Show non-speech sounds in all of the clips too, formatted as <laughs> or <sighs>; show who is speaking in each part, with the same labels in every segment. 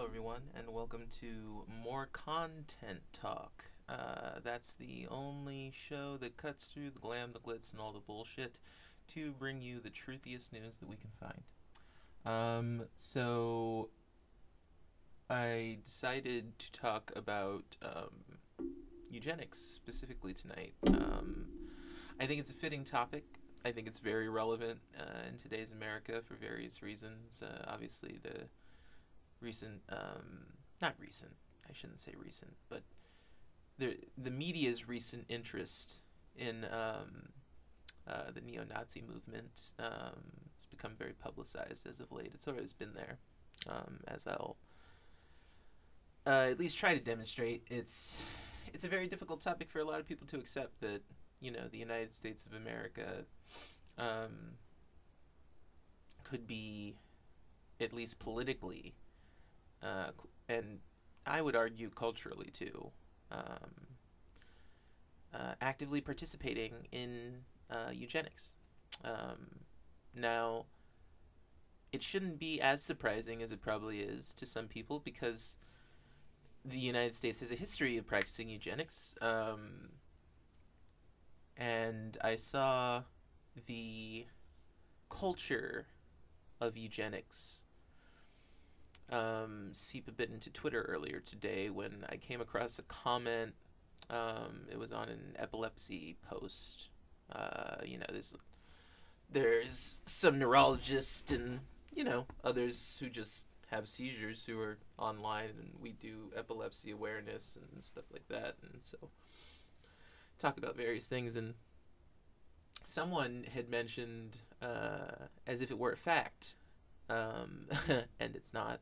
Speaker 1: Hello, everyone, and welcome to More Content Talk. Uh, that's the only show that cuts through the glam, the glitz, and all the bullshit to bring you the truthiest news that we can find. Um, so, I decided to talk about um, eugenics specifically tonight. Um, I think it's a fitting topic. I think it's very relevant uh, in today's America for various reasons. Uh, obviously, the recent, um, not recent, I shouldn't say recent, but the the media's recent interest in um, uh, the neo-Nazi movement um, has become very publicized as of late. It's always been there, um, as I'll uh, at least try to demonstrate. It's it's a very difficult topic for a lot of people to accept that you know the United States of America um, could be at least politically uh, and I would argue culturally too, um, uh, actively participating in uh, eugenics. Um, now, it shouldn't be as surprising as it probably is to some people because the United States has a history of practicing eugenics. Um, and I saw the culture of eugenics um, seep a bit into Twitter earlier today when I came across a comment. Um, it was on an epilepsy post. Uh, you know, there's there's some neurologists and you know others who just have seizures who are online, and we do epilepsy awareness and stuff like that, and so talk about various things. And someone had mentioned, uh, as if it were a fact, um, <laughs> and it's not,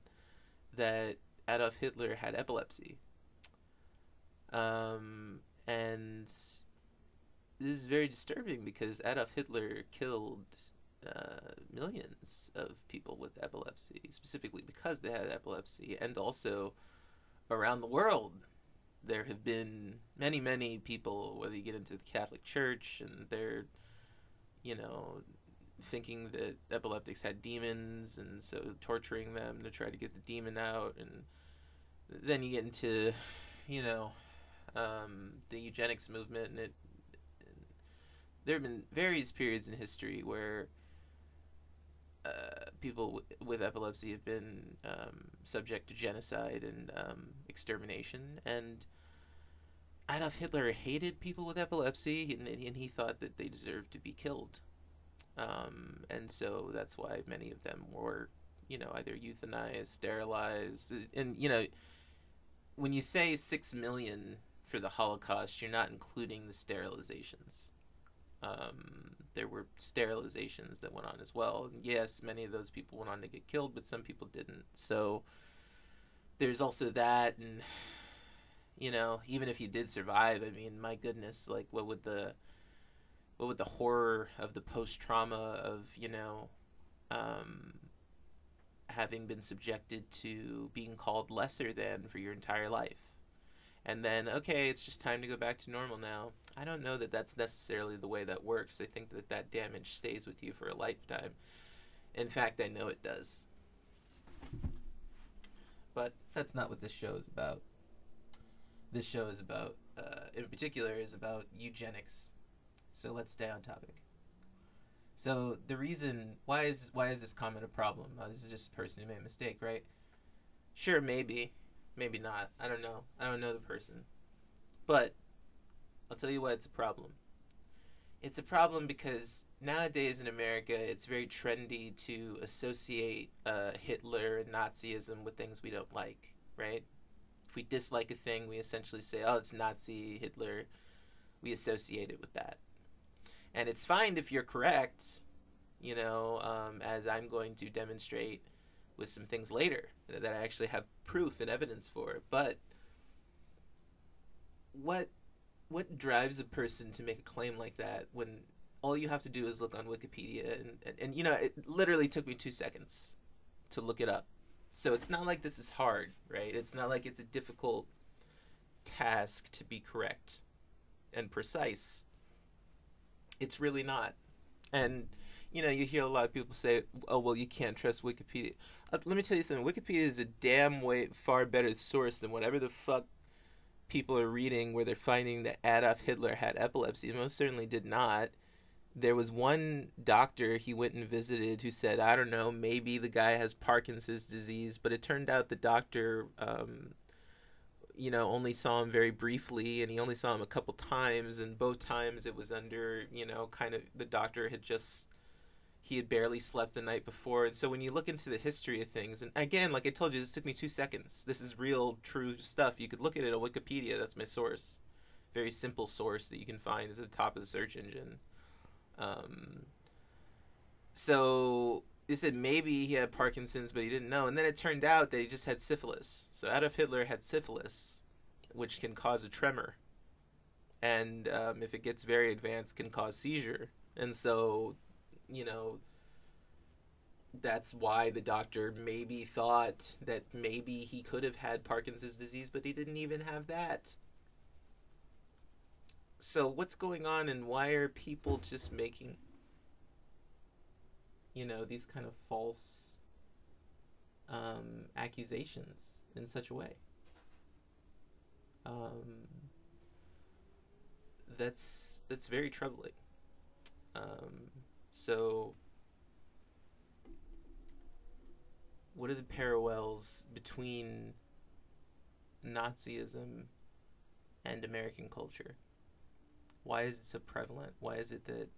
Speaker 1: that Adolf Hitler had epilepsy. Um, and this is very disturbing because Adolf Hitler killed uh, millions of people with epilepsy, specifically because they had epilepsy, and also around the world. There have been many, many people, whether you get into the Catholic Church and they're, you know, thinking that epileptics had demons and so torturing them to try to get the demon out and then you get into you know um, the eugenics movement and it there have been various periods in history where uh, people w- with epilepsy have been um, subject to genocide and um, extermination and Adolf Hitler hated people with epilepsy and, and he thought that they deserved to be killed um, and so that's why many of them were, you know, either euthanized, sterilized, and you know, when you say six million for the Holocaust, you're not including the sterilizations. Um, there were sterilizations that went on as well. yes, many of those people went on to get killed, but some people didn't. So there's also that, and you know, even if you did survive, I mean, my goodness, like, what would the what would the horror of the post trauma of you know um, having been subjected to being called lesser than for your entire life? And then okay it's just time to go back to normal now. I don't know that that's necessarily the way that works. I think that that damage stays with you for a lifetime. In fact i know it does. But that's not what this show is about. This show is about uh, in particular is about eugenics so let's stay on topic. So the reason why is why is this comment a problem? Uh, this is just a person who made a mistake, right? Sure, maybe, maybe not. I don't know. I don't know the person, but I'll tell you why it's a problem. It's a problem because nowadays in America, it's very trendy to associate uh, Hitler and Nazism with things we don't like, right? If we dislike a thing, we essentially say, "Oh, it's Nazi, Hitler." We associate it with that and it's fine if you're correct you know um, as i'm going to demonstrate with some things later that i actually have proof and evidence for. But what what drives a person to make a claim like that when all you have to do is look on wikipedia and, and, and you know it literally took me two seconds to look it up. So it's not like this is hard right? It's not like it's a difficult task to be correct and precise it's really not. And you know, you hear a lot of people say, "Oh, well, you can't trust Wikipedia." Uh, let me tell you something. Wikipedia is a damn way far better source than whatever the fuck people are reading, where they're finding that Adolf Hitler had epilepsy. Most certainly did not. There was one doctor he went and visited who said, "I don't know, maybe the guy has Parkinson's disease," but it turned out the doctor. Um, you know, only saw him very briefly, and he only saw him a couple times, and both times it was under, you know, kind of the doctor had just he had barely slept the night before. And so when you look into the history of things, and again, like I told you, this took me two seconds. This is real, true stuff. You could look at it on Wikipedia. That's my source. Very simple source that you can find. It's at the top of the search engine. Um, so they said maybe he had Parkinson's, but he didn't know. And then it turned out that he just had syphilis. So Adolf Hitler had syphilis, which can cause a tremor. And um, if it gets very advanced, can cause seizure. And so you know, that's why the doctor maybe thought that maybe he could have had Parkinson's disease, but he didn't even have that. So, what's going on, and why are people just making, you know, these kind of false um, accusations in such a way? Um, that's that's very troubling. Um, so, what are the parallels between Nazism and American culture? Why is it so prevalent? Why is it that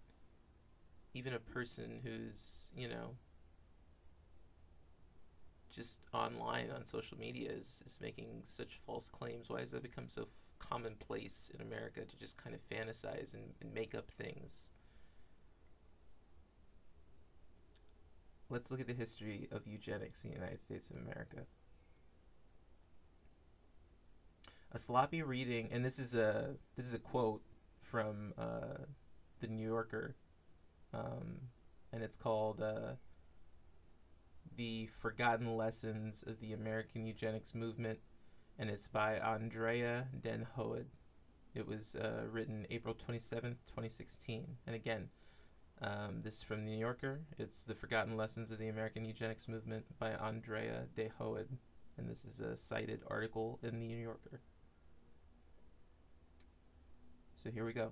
Speaker 1: even a person who's, you know, just online on social media is, is making such false claims? Why has that become so commonplace in America to just kind of fantasize and, and make up things? let's look at the history of eugenics in the United States of America. A sloppy reading, and this is a this is a quote from uh, the New Yorker, um, and it's called uh, "The Forgotten Lessons of the American Eugenics Movement," and it's by Andrea DenHoed. It was uh, written April twenty seventh, twenty sixteen, and again, um, this is from the New Yorker. It's The Forgotten Lessons of the American Eugenics Movement by Andrea De Hoed. And this is a cited article in the New Yorker. So here we go.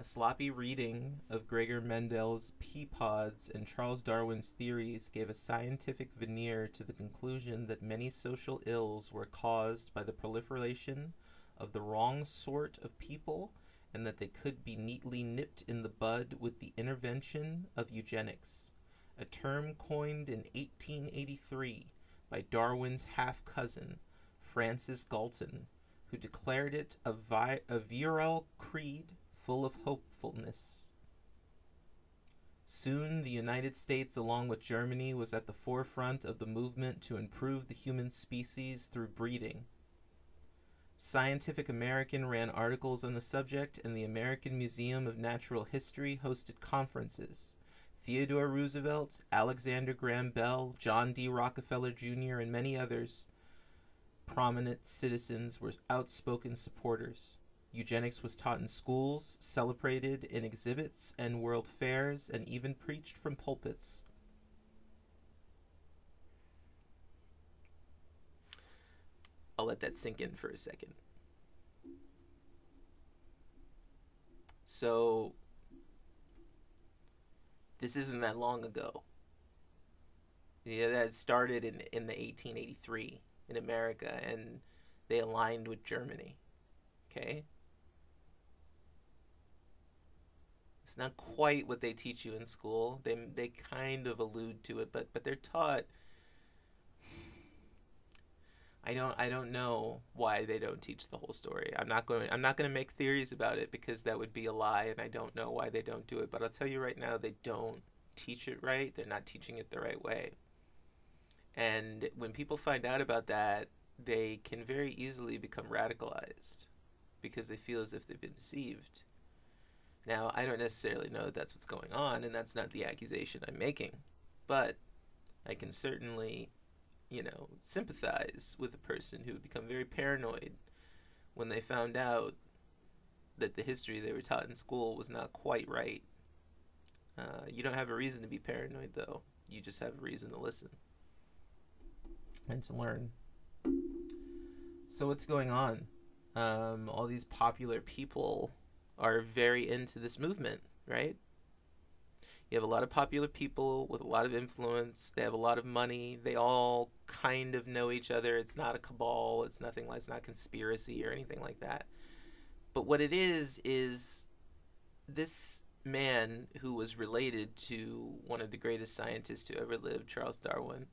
Speaker 1: A sloppy reading of Gregor Mendel's pea pods and Charles Darwin's theories gave a scientific veneer to the conclusion that many social ills were caused by the proliferation of the wrong sort of people and that they could be neatly nipped in the bud with the intervention of eugenics, a term coined in 1883 by Darwin's half cousin, Francis Galton, who declared it a, vi- a virile creed full of hopefulness. Soon, the United States, along with Germany, was at the forefront of the movement to improve the human species through breeding Scientific American ran articles on the subject, and the American Museum of Natural History hosted conferences. Theodore Roosevelt, Alexander Graham Bell, John D. Rockefeller Jr., and many others prominent citizens were outspoken supporters. Eugenics was taught in schools, celebrated in exhibits and world fairs, and even preached from pulpits. I'll let that sink in for a second. So, this isn't that long ago. Yeah, that started in in the 1883 in America, and they aligned with Germany. Okay. It's not quite what they teach you in school. They they kind of allude to it, but but they're taught I don't I don't know why they don't teach the whole story. I'm not going I'm not going to make theories about it because that would be a lie and I don't know why they don't do it, but I'll tell you right now they don't teach it right. They're not teaching it the right way. And when people find out about that, they can very easily become radicalized because they feel as if they've been deceived. Now, I don't necessarily know that that's what's going on, and that's not the accusation I'm making, but I can certainly you know, sympathize with a person who would become very paranoid when they found out that the history they were taught in school was not quite right. Uh, you don't have a reason to be paranoid, though. You just have a reason to listen and to learn. So, what's going on? Um, all these popular people are very into this movement, right? You have a lot of popular people with a lot of influence. They have a lot of money. They all kind of know each other. It's not a cabal. It's nothing like it's not conspiracy or anything like that. But what it is is this man who was related to one of the greatest scientists who ever lived, Charles Darwin,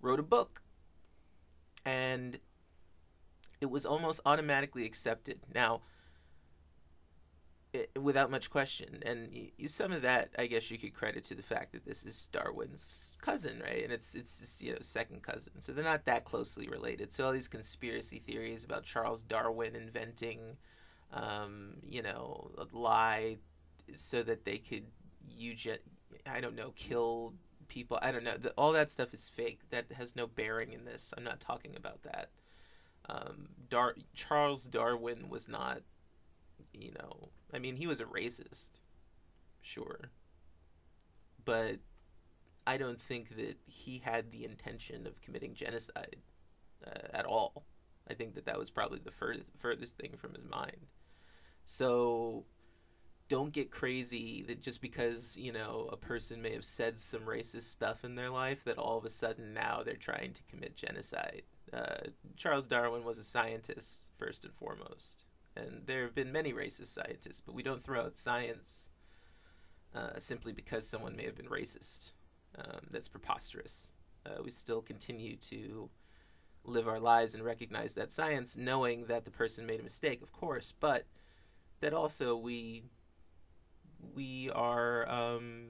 Speaker 1: wrote a book. And it was almost automatically accepted. Now, without much question. And some of that, I guess, you could credit to the fact that this is Darwin's cousin, right? And it's it's, it's you know second cousin, so they're not that closely related. So all these conspiracy theories about Charles Darwin inventing, um, you know, a lie so that they could eugen, I don't know, kill people. I don't know. The, all that stuff is fake. That has no bearing in this. I'm not talking about that. Um, Dar- Charles Darwin was not, you know, I mean, he was a racist, sure. But I don't think that he had the intention of committing genocide uh, at all. I think that that was probably the furthest, furthest thing from his mind. So don't get crazy that just because, you know, a person may have said some racist stuff in their life that all of a sudden now they're trying to commit genocide. Uh, Charles Darwin was a scientist, first and foremost and there have been many racist scientists, but we don't throw out science uh, simply because someone may have been racist. Um, that's preposterous. Uh, we still continue to live our lives and recognize that science, knowing that the person made a mistake, of course, but that also we we are um,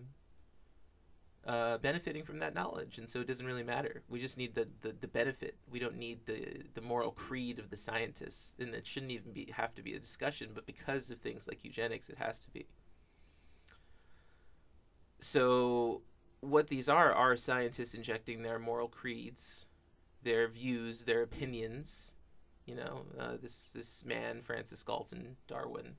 Speaker 1: uh, benefiting from that knowledge, and so it doesn't really matter. We just need the, the, the benefit. We don't need the the moral creed of the scientists, and it shouldn't even be have to be a discussion. But because of things like eugenics, it has to be. So, what these are are scientists injecting their moral creeds, their views, their opinions. You know, uh, this this man Francis Galton Darwin,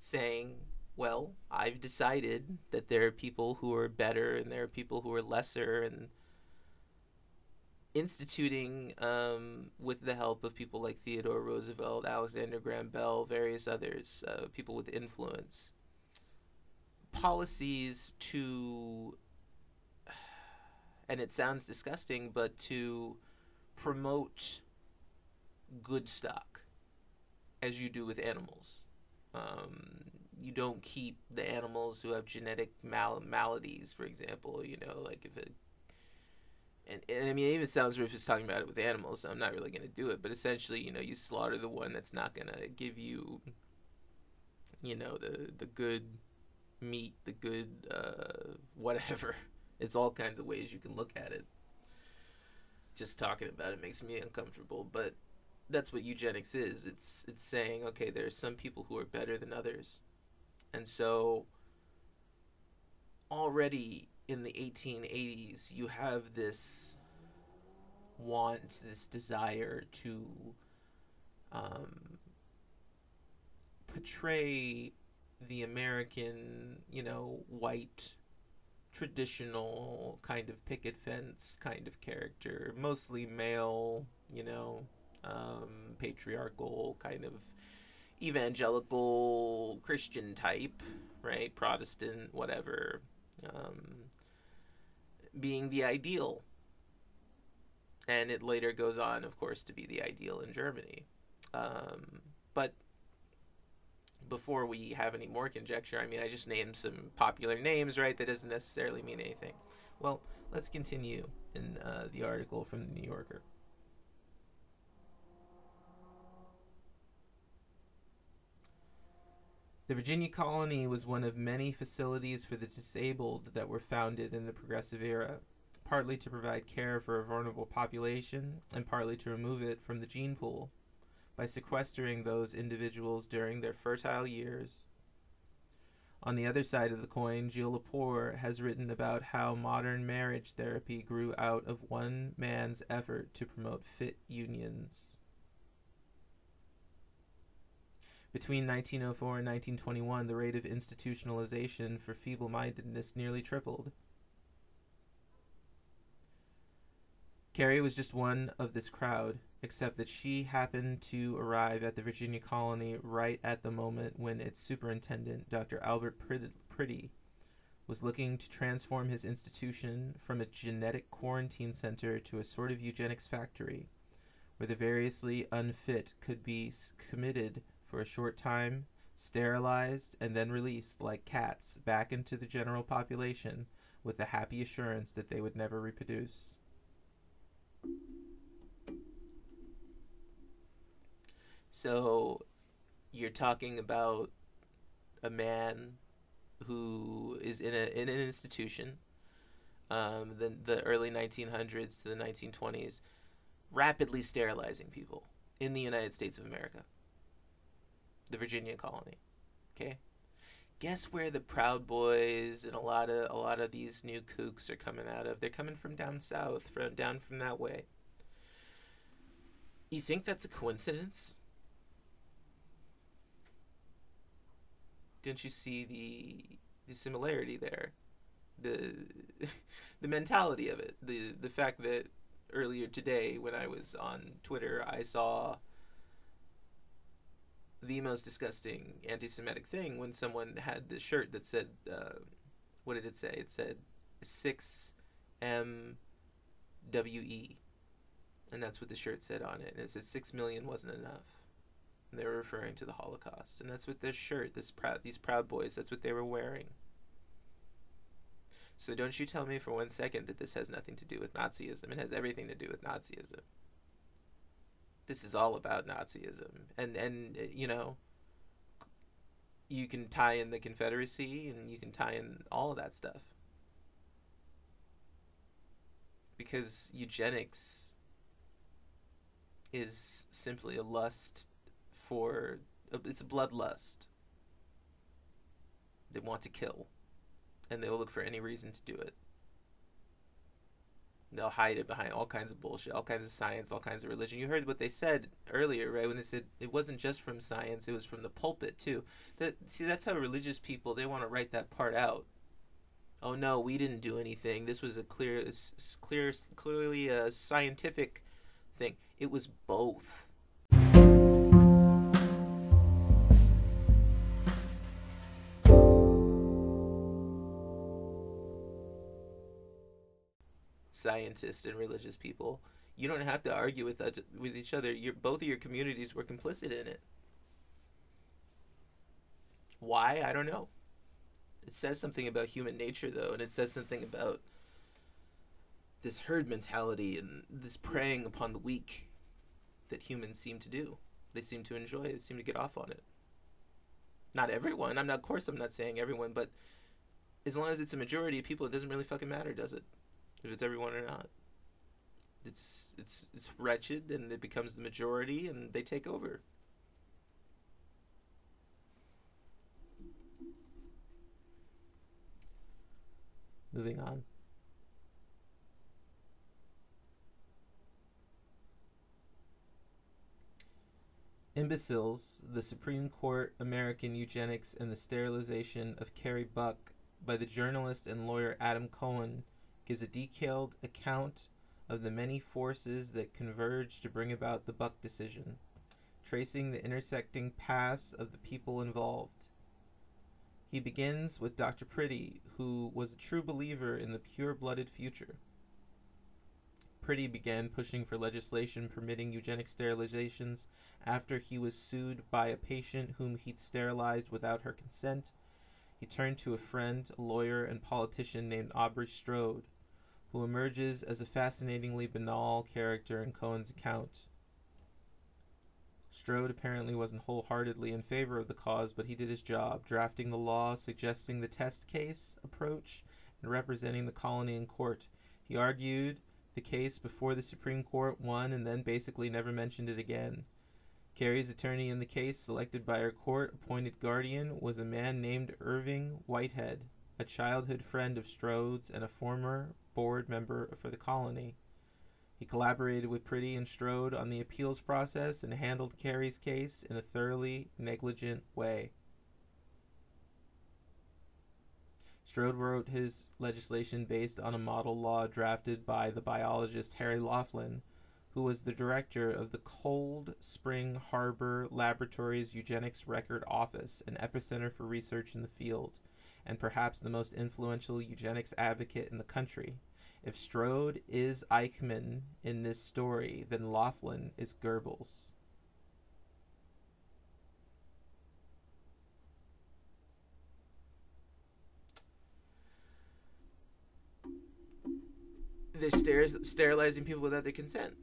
Speaker 1: saying well, I've decided that there are people who are better and there are people who are lesser, and instituting, um, with the help of people like Theodore Roosevelt, Alexander Graham Bell, various others, uh, people with influence, policies to, and it sounds disgusting, but to promote good stock, as you do with animals. Um, you don't keep the animals who have genetic mal- maladies, for example. You know, like if it, and, and I mean, it even sounds if it's talking about it with animals, so I'm not really going to do it. But essentially, you know, you slaughter the one that's not going to give you, you know, the the good meat, the good uh, whatever. <laughs> It's all kinds of ways you can look at it. Just talking about it makes me uncomfortable, but that's what eugenics is. It's it's saying, okay, there are some people who are better than others and so already in the 1880s, you have this want, this desire to um, portray the American, you know, white, traditional kind of picket fence kind of character, mostly male, you know, um, patriarchal kind of evangelical Christian type, right? Protestant, whatever, um, being the ideal. And it later goes on, of course, to be the ideal in Germany. Um, but before we have any more conjecture, I mean, I just named some popular names, right? That doesn't necessarily mean anything. Well, let's continue in uh, the article from the New Yorker. The Virginia colony was one of many facilities for the disabled that were founded in the Progressive Era, partly to provide care for a vulnerable population and partly to remove it from the gene pool by sequestering those individuals during their fertile years. On the other side of the coin, Jill Lepore has written about how modern marriage therapy grew out of one man's effort to promote fit unions. Between 1904 and 1921, the rate of institutionalization for feeble mindedness nearly tripled. Carrie was just one of this crowd, except that she happened to arrive at the Virginia colony right at the moment when its superintendent, Dr. Albert Priddy, was looking to transform his institution from a genetic quarantine center to a sort of eugenics factory, where the variously unfit could be committed for a short time, sterilized, and then released like cats back into the general population with the happy assurance that they would never reproduce. So you're talking about a man who is in a in an institution, um, the the early 1900s to the 1920s, rapidly sterilizing people in the United States of America, the Virginia colony. Okay, guess where the Proud Boys and a lot of a lot of these new kooks are coming out of? They're coming from down south, from down from that way. You think that's a coincidence? Didn't you see the the similarity there? The <laughs> the mentality of it. The the fact that earlier today when I was on Twitter I saw the most disgusting anti-Semitic thing when someone had this shirt that said, uh, "What did it say?" It said six M W E, and that's what the shirt said on it. And it said six million wasn't enough. And they were referring to the Holocaust, and that's what this shirt, this proud, these Proud Boys, that's what they were wearing. So don't you tell me for one second that this has nothing to do with Nazism. It has everything to do with Nazism this is all about Nazism, and and uh, you know, you can tie in the Confederacy, and you can tie in all of that stuff, because eugenics is simply a lust for it's a bloodlust. They want to kill, and they will look for any reason to do it they'll hide it behind all kinds of bullshit, all kinds of science, all kinds of religion. You heard what they said earlier, right? When they said it wasn't just from science, it was from the pulpit too. That see, that's how religious people they want to write that part out. Oh no, we didn't do anything. This was a clear, clear, clearly a scientific thing. It was both. Scientists and religious people. You don't have to argue with with each other. Your both of your communities were complicit in it. Why? I don't know. It says something about human nature though, and it says something about this herd mentality and this preying upon the weak that humans seem to do. They seem to enjoy it, they seem to get off on it. Not everyone. I'm not of course I'm not saying everyone, but as long as it's a majority of people, it doesn't really fucking matter, does it? If it's everyone or not. It's it's it's wretched, and it becomes the majority, and they take over. Moving on. Imbeciles, the Supreme Court, American Eugenics, and the Sterilization of Carrie Buck by the journalist and lawyer Adam Cohen gives a detailed account of the many forces that converge to bring about the Buck decision, tracing the intersecting paths of the people involved. He begins with Dr. Priddy, who was a true believer in the pure blooded future. Priddy began pushing for legislation permitting eugenic sterilizations after he was sued by a patient whom he'd sterilized without her consent. He turned to a friend, a lawyer, and politician named Aubrey Strode, who emerges as a fascinatingly banal character in Cohen's account. Strode apparently wasn't wholeheartedly in favor of the cause, but he did his job, drafting the law, suggesting the test case approach, and representing the colony in court. He argued the case before the Supreme Court, won, and then basically never mentioned it again. Carrie's attorney in the case, selected by her court appointed guardian, was a man named Irving Whitehead, a childhood friend of Strode's and a former board member for the colony.
Speaker 2: He collaborated with Priddy and Strode on the appeals process and handled Carrie's case in a thoroughly negligent way. Strode wrote his legislation based on a model law drafted by the biologist Harry Laughlin, who was the director of the Cold Spring Harbor Laboratories Eugenics Record Office, an epicenter for research in the field, and perhaps the most influential eugenics advocate in the country. If Strode is Eichmann in this story, then Laughlin is Goebbels.
Speaker 1: They're ster- sterilizing people without their consent.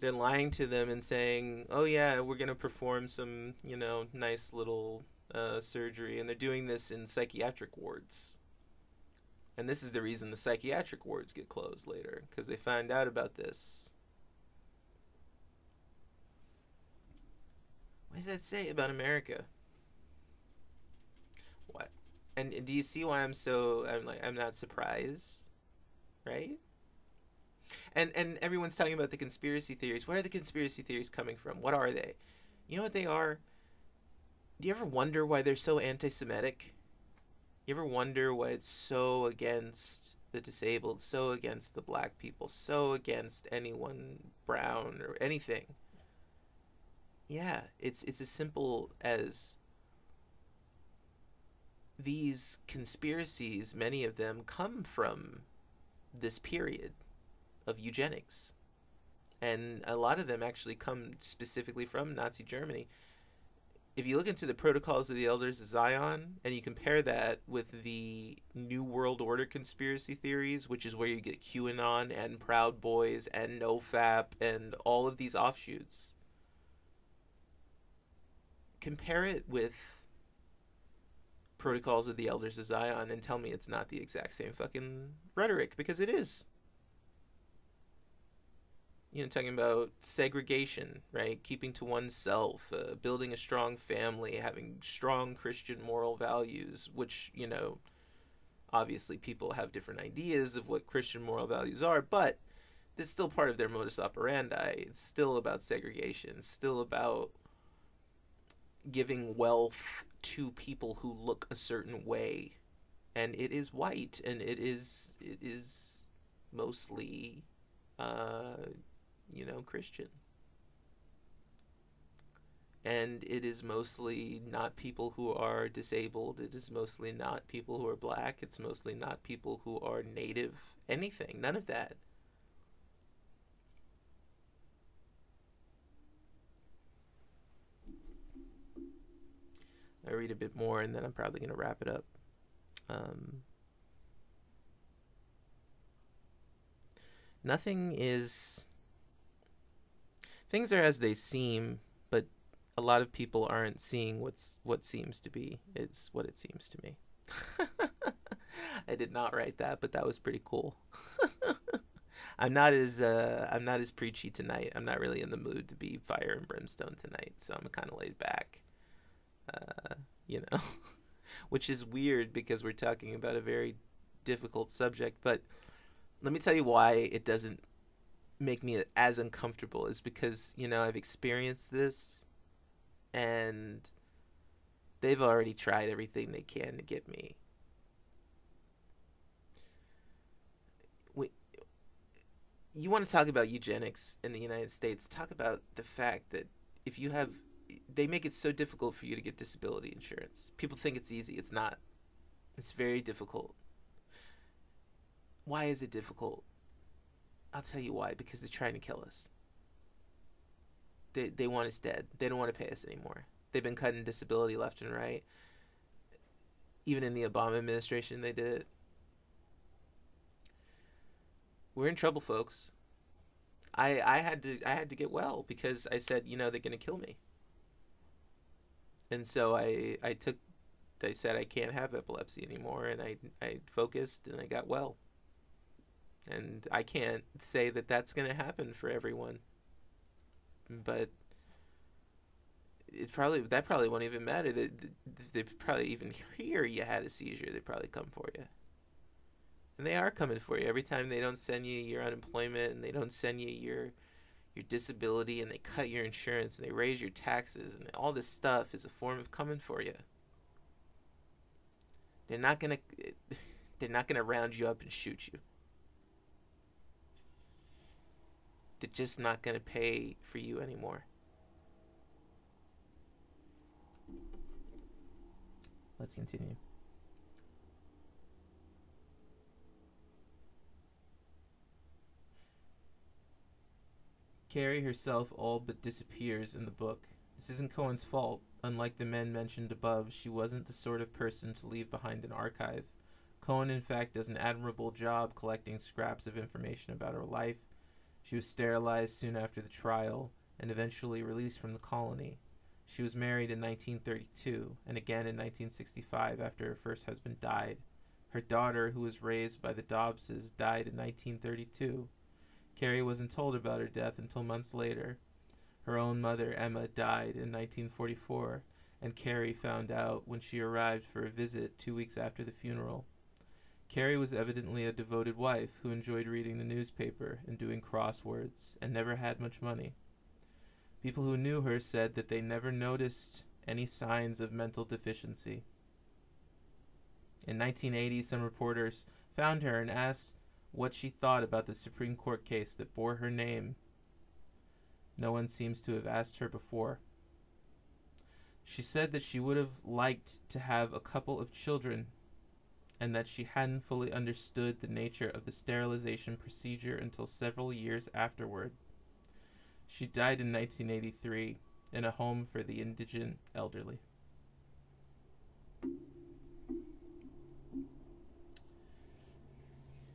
Speaker 1: They're lying to them and saying, "Oh yeah, we're gonna perform some, you know, nice little uh, surgery," and they're doing this in psychiatric wards. And this is the reason the psychiatric wards get closed later, because they find out about this. What does that say about America? What? And, do you see why I'm so? I'm like I'm not surprised, right? And and everyone's talking about the conspiracy theories. Where are the conspiracy theories coming from? What are they? You know what they are? Do you ever wonder why they're so anti-Semitic? You ever wonder why it's so against the disabled, so against the black people, so against anyone brown or anything? Yeah, it's it's as simple as these conspiracies, many of them come from this period of eugenics. And a lot of them actually come specifically from Nazi Germany if you look into the protocols of the elders of Zion and you compare that with the New World Order conspiracy theories, which is where you get QAnon and Proud Boys and NoFap and all of these offshoots, compare it with protocols of the elders of Zion and tell me it's not the exact same fucking rhetoric because it is you know, talking about segregation, right? Keeping to oneself, uh, building a strong family, having strong Christian moral values, which, you know, obviously people have different ideas of what Christian moral values are, but it's still part of their modus operandi. It's still about segregation, it's still about giving wealth to people who look a certain way. And it is white and it is it is mostly uh, you know, Christian. And it is mostly not people who are disabled. It is mostly not people who are black. It's mostly not people who are native. Anything. None of that. I read a bit more and then I'm probably going to wrap it up. Um, nothing is things are as they seem, but a lot of people aren't seeing what's what seems to be is what it seems to me. <laughs> I did not write that, but that was pretty cool. <laughs> I'm not as uh, I'm not as preachy tonight. I'm not really in the mood to be fire and brimstone tonight, so I'm kind of laid back. Uh, you know, <laughs> which is weird because we're talking about a very difficult subject. But let me tell you why it doesn't make me as uncomfortable is because you know I've experienced this, and they've already tried everything they can to get me. We, you want to talk about eugenics in the United States? Talk about the fact that if you have, they make it so difficult for you to get disability insurance. People think it's easy. It's not. It's very difficult. Why is it difficult? I'll tell you why. Because they're trying to kill us. They they want us dead. They don't want to pay us anymore. They've been cutting disability left and right. Even in the Obama administration, they did it. We're in trouble, folks. I I had to I had to get well because I said you know they're gonna kill me. And so I I took I said I can't have epilepsy anymore, and I I focused and I got well and I can't say that that's going to happen for everyone. But it probably that probably won't even matter. They, they probably even hear you had a seizure. They probably come for you. and they are coming for you every time they don't send you your unemployment and they don't send you your your disability and they cut your insurance and they raise your taxes and all this stuff is a form of coming for you. They're not gonna they're not gonna round you up and shoot you. They're just not gonna pay for you anymore.
Speaker 2: Let's continue. Carrie herself all but disappears in the book. This isn't Cohen's fault. Unlike the men mentioned above, she wasn't the sort of person to leave behind an archive. Cohen, in fact, does an admirable job collecting scraps of information about her life. She was sterilized soon after the trial and eventually released from the colony. She was married in 1932 and again in 1965 after her first husband died. Her daughter, who was raised by the Dobbses, died in 1932. Carrie wasn't told about her death until months later. Her own mother, Emma, died in 1944, and Carrie found out when she arrived for a visit two weeks after the funeral. Carrie was evidently a devoted wife who enjoyed reading the newspaper and doing crosswords and never had much money. People who knew her said that they never noticed any signs of mental deficiency. In 1980, some reporters found her and asked what she thought about the Supreme Court case that bore her name. No one seems to have asked her before. She said that she would have liked to have a couple of children and that she hadn't fully understood the nature of the sterilization procedure until several years afterward. She died in 1983 in a home for the indigent elderly.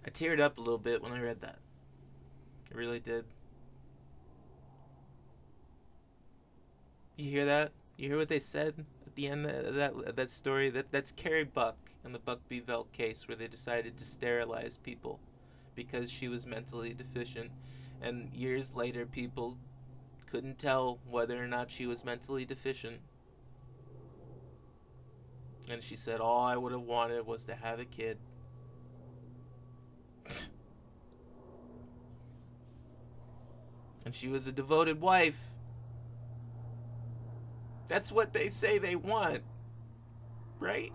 Speaker 1: I teared up a little bit when I read that. I really did. You hear that? You hear what they said at the end of that that story? That that's Carrie Buck in the Buck v. Veldt case, where they decided to sterilize people because she was mentally deficient, and years later, people couldn't tell whether or not she was mentally deficient. And she said, "All I would have wanted was to have a kid." <laughs> and she was a devoted wife. That's what they say they want. Right?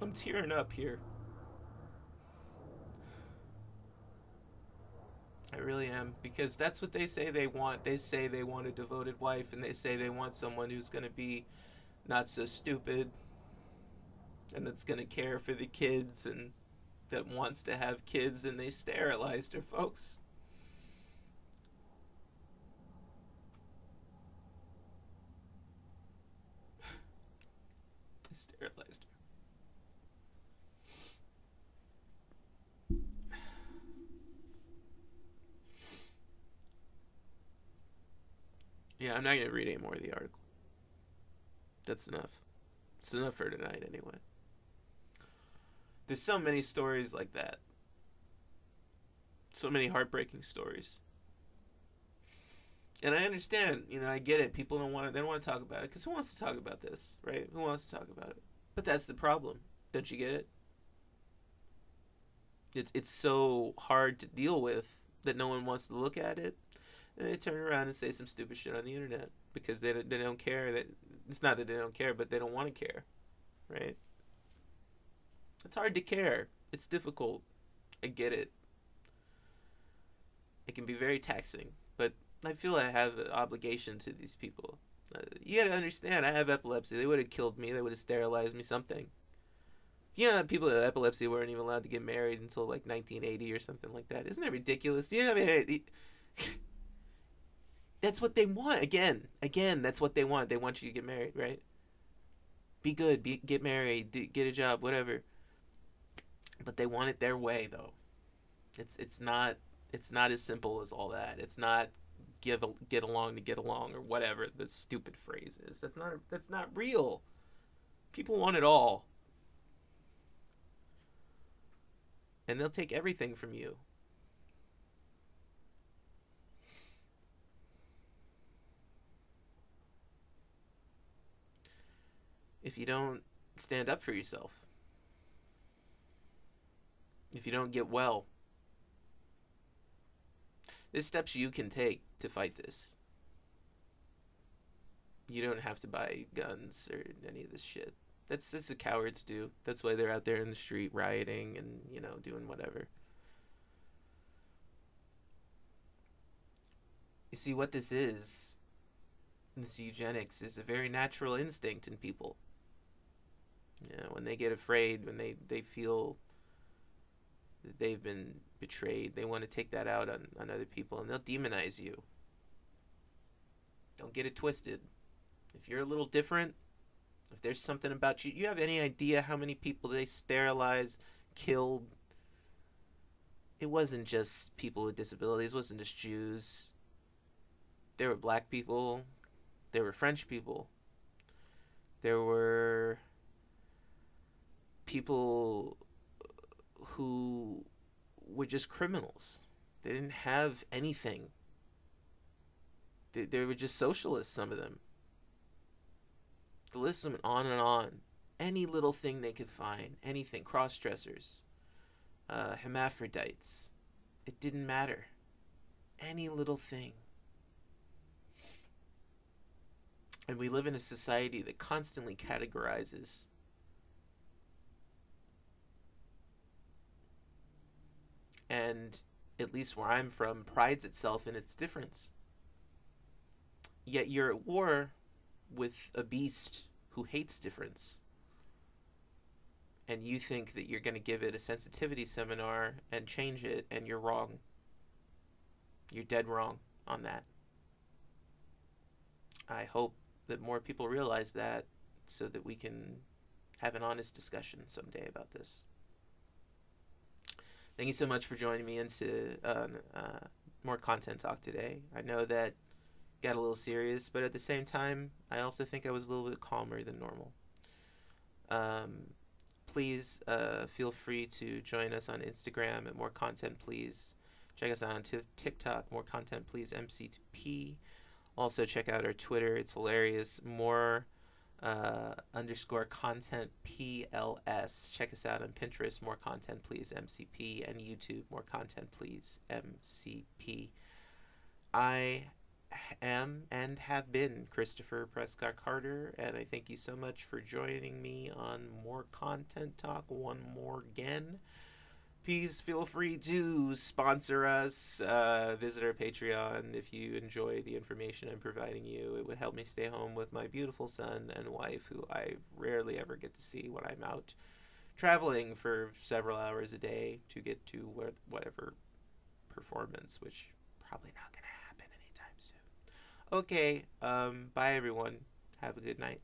Speaker 1: I'm tearing up here. I really am because that's what they say they want. They say they want a devoted wife and they say they want someone who's going to be not so stupid and that's going to care for the kids and that wants to have kids and they sterilized her folks. <sighs> They sterilized Yeah, I'm not gonna read any more of the article. That's enough. It's enough for tonight, anyway. There's so many stories like that. So many heartbreaking stories. And I understand, you know, I get it. People don't want to, they don't want to talk about it because who wants to talk about this, right? Who wants to talk about it? But that's the problem. Don't you get it? It's it's so hard to deal with that no one wants to look at it and they turn around and say some stupid shit on the internet because they they don't care that it's not that they don't care, but they don't want to care, right? It's hard to care. It's difficult. I get it. It can be very taxing, but I feel I have an obligation to these people. Uh, you gotta understand, I have epilepsy. They would have killed me. They would have sterilized me. Something. You know, people with epilepsy weren't even allowed to get married until like 1980 or something like that. Isn't that ridiculous? Yeah, I mean, that's what they want. Again, again, that's what they want. They want you to get married, right? Be good, be get married, do, get a job, whatever. But they want it their way, though. It's it's not it's not as simple as all that. It's not give get along to get along or whatever the stupid phrase is. That's not that's not real. People want it all. And they'll take everything from you. If you don't stand up for yourself. if you don't get well. There's steps you can take to fight this. You don't have to buy guns or any of this shit. That's that's what cowards do. That's why they're out there in the street rioting and you know doing whatever. You see what this is. This eugenics is a very natural instinct in people. You know, when they get afraid, when they they feel that they've been betrayed, they want to take that out on, on other people, and they'll demonize you. Don't get it twisted. If you're a little different, if there's something about you, you have any idea how many people they sterilized, killed? It wasn't just people with disabilities, it wasn't just Jews. There were black people, there were French people, there were people who were just criminals. They didn't have anything. They, they were just socialists, some of them. The list went on and on. Any little thing they could find, anything, cross dressers, uh, hermaphrodites. It didn't matter. Any little thing. And we live in a society that constantly categorizes and at least where I'm from, prides itself in its difference. Yet you're at war with a beast who hates difference. And you think that you're going to give it a sensitivity seminar and change it, and you're wrong. You're dead wrong on that. I hope that more people realize that so that we can have an honest discussion someday about this thank you so much for joining me into uh, uh, more content talk today. I know that got a little serious, but at the same time, I also think I was a little bit calmer than normal. Um, please uh, feel free to join us on Instagram at More Content Please. Check us out on t- TikTok, More Content Please MCP. Also check out our Twitter; it's hilarious. More uh, underscore content PLS. Check us out on Pinterest, more content please MCP, and YouTube, more content please MCP. I am and have been Christopher Prescott Carter, and I thank you so much for joining me on More Content Talk one more again please feel free to sponsor us. Uh, visit our Patreon if you enjoy the information I'm providing you. It would help me stay home with my beautiful son and wife, who I rarely ever get to see when I'm out traveling for several hours a day to get to whatever performance, which probably not going to happen anytime soon. Okay, um, bye everyone. Have a good night.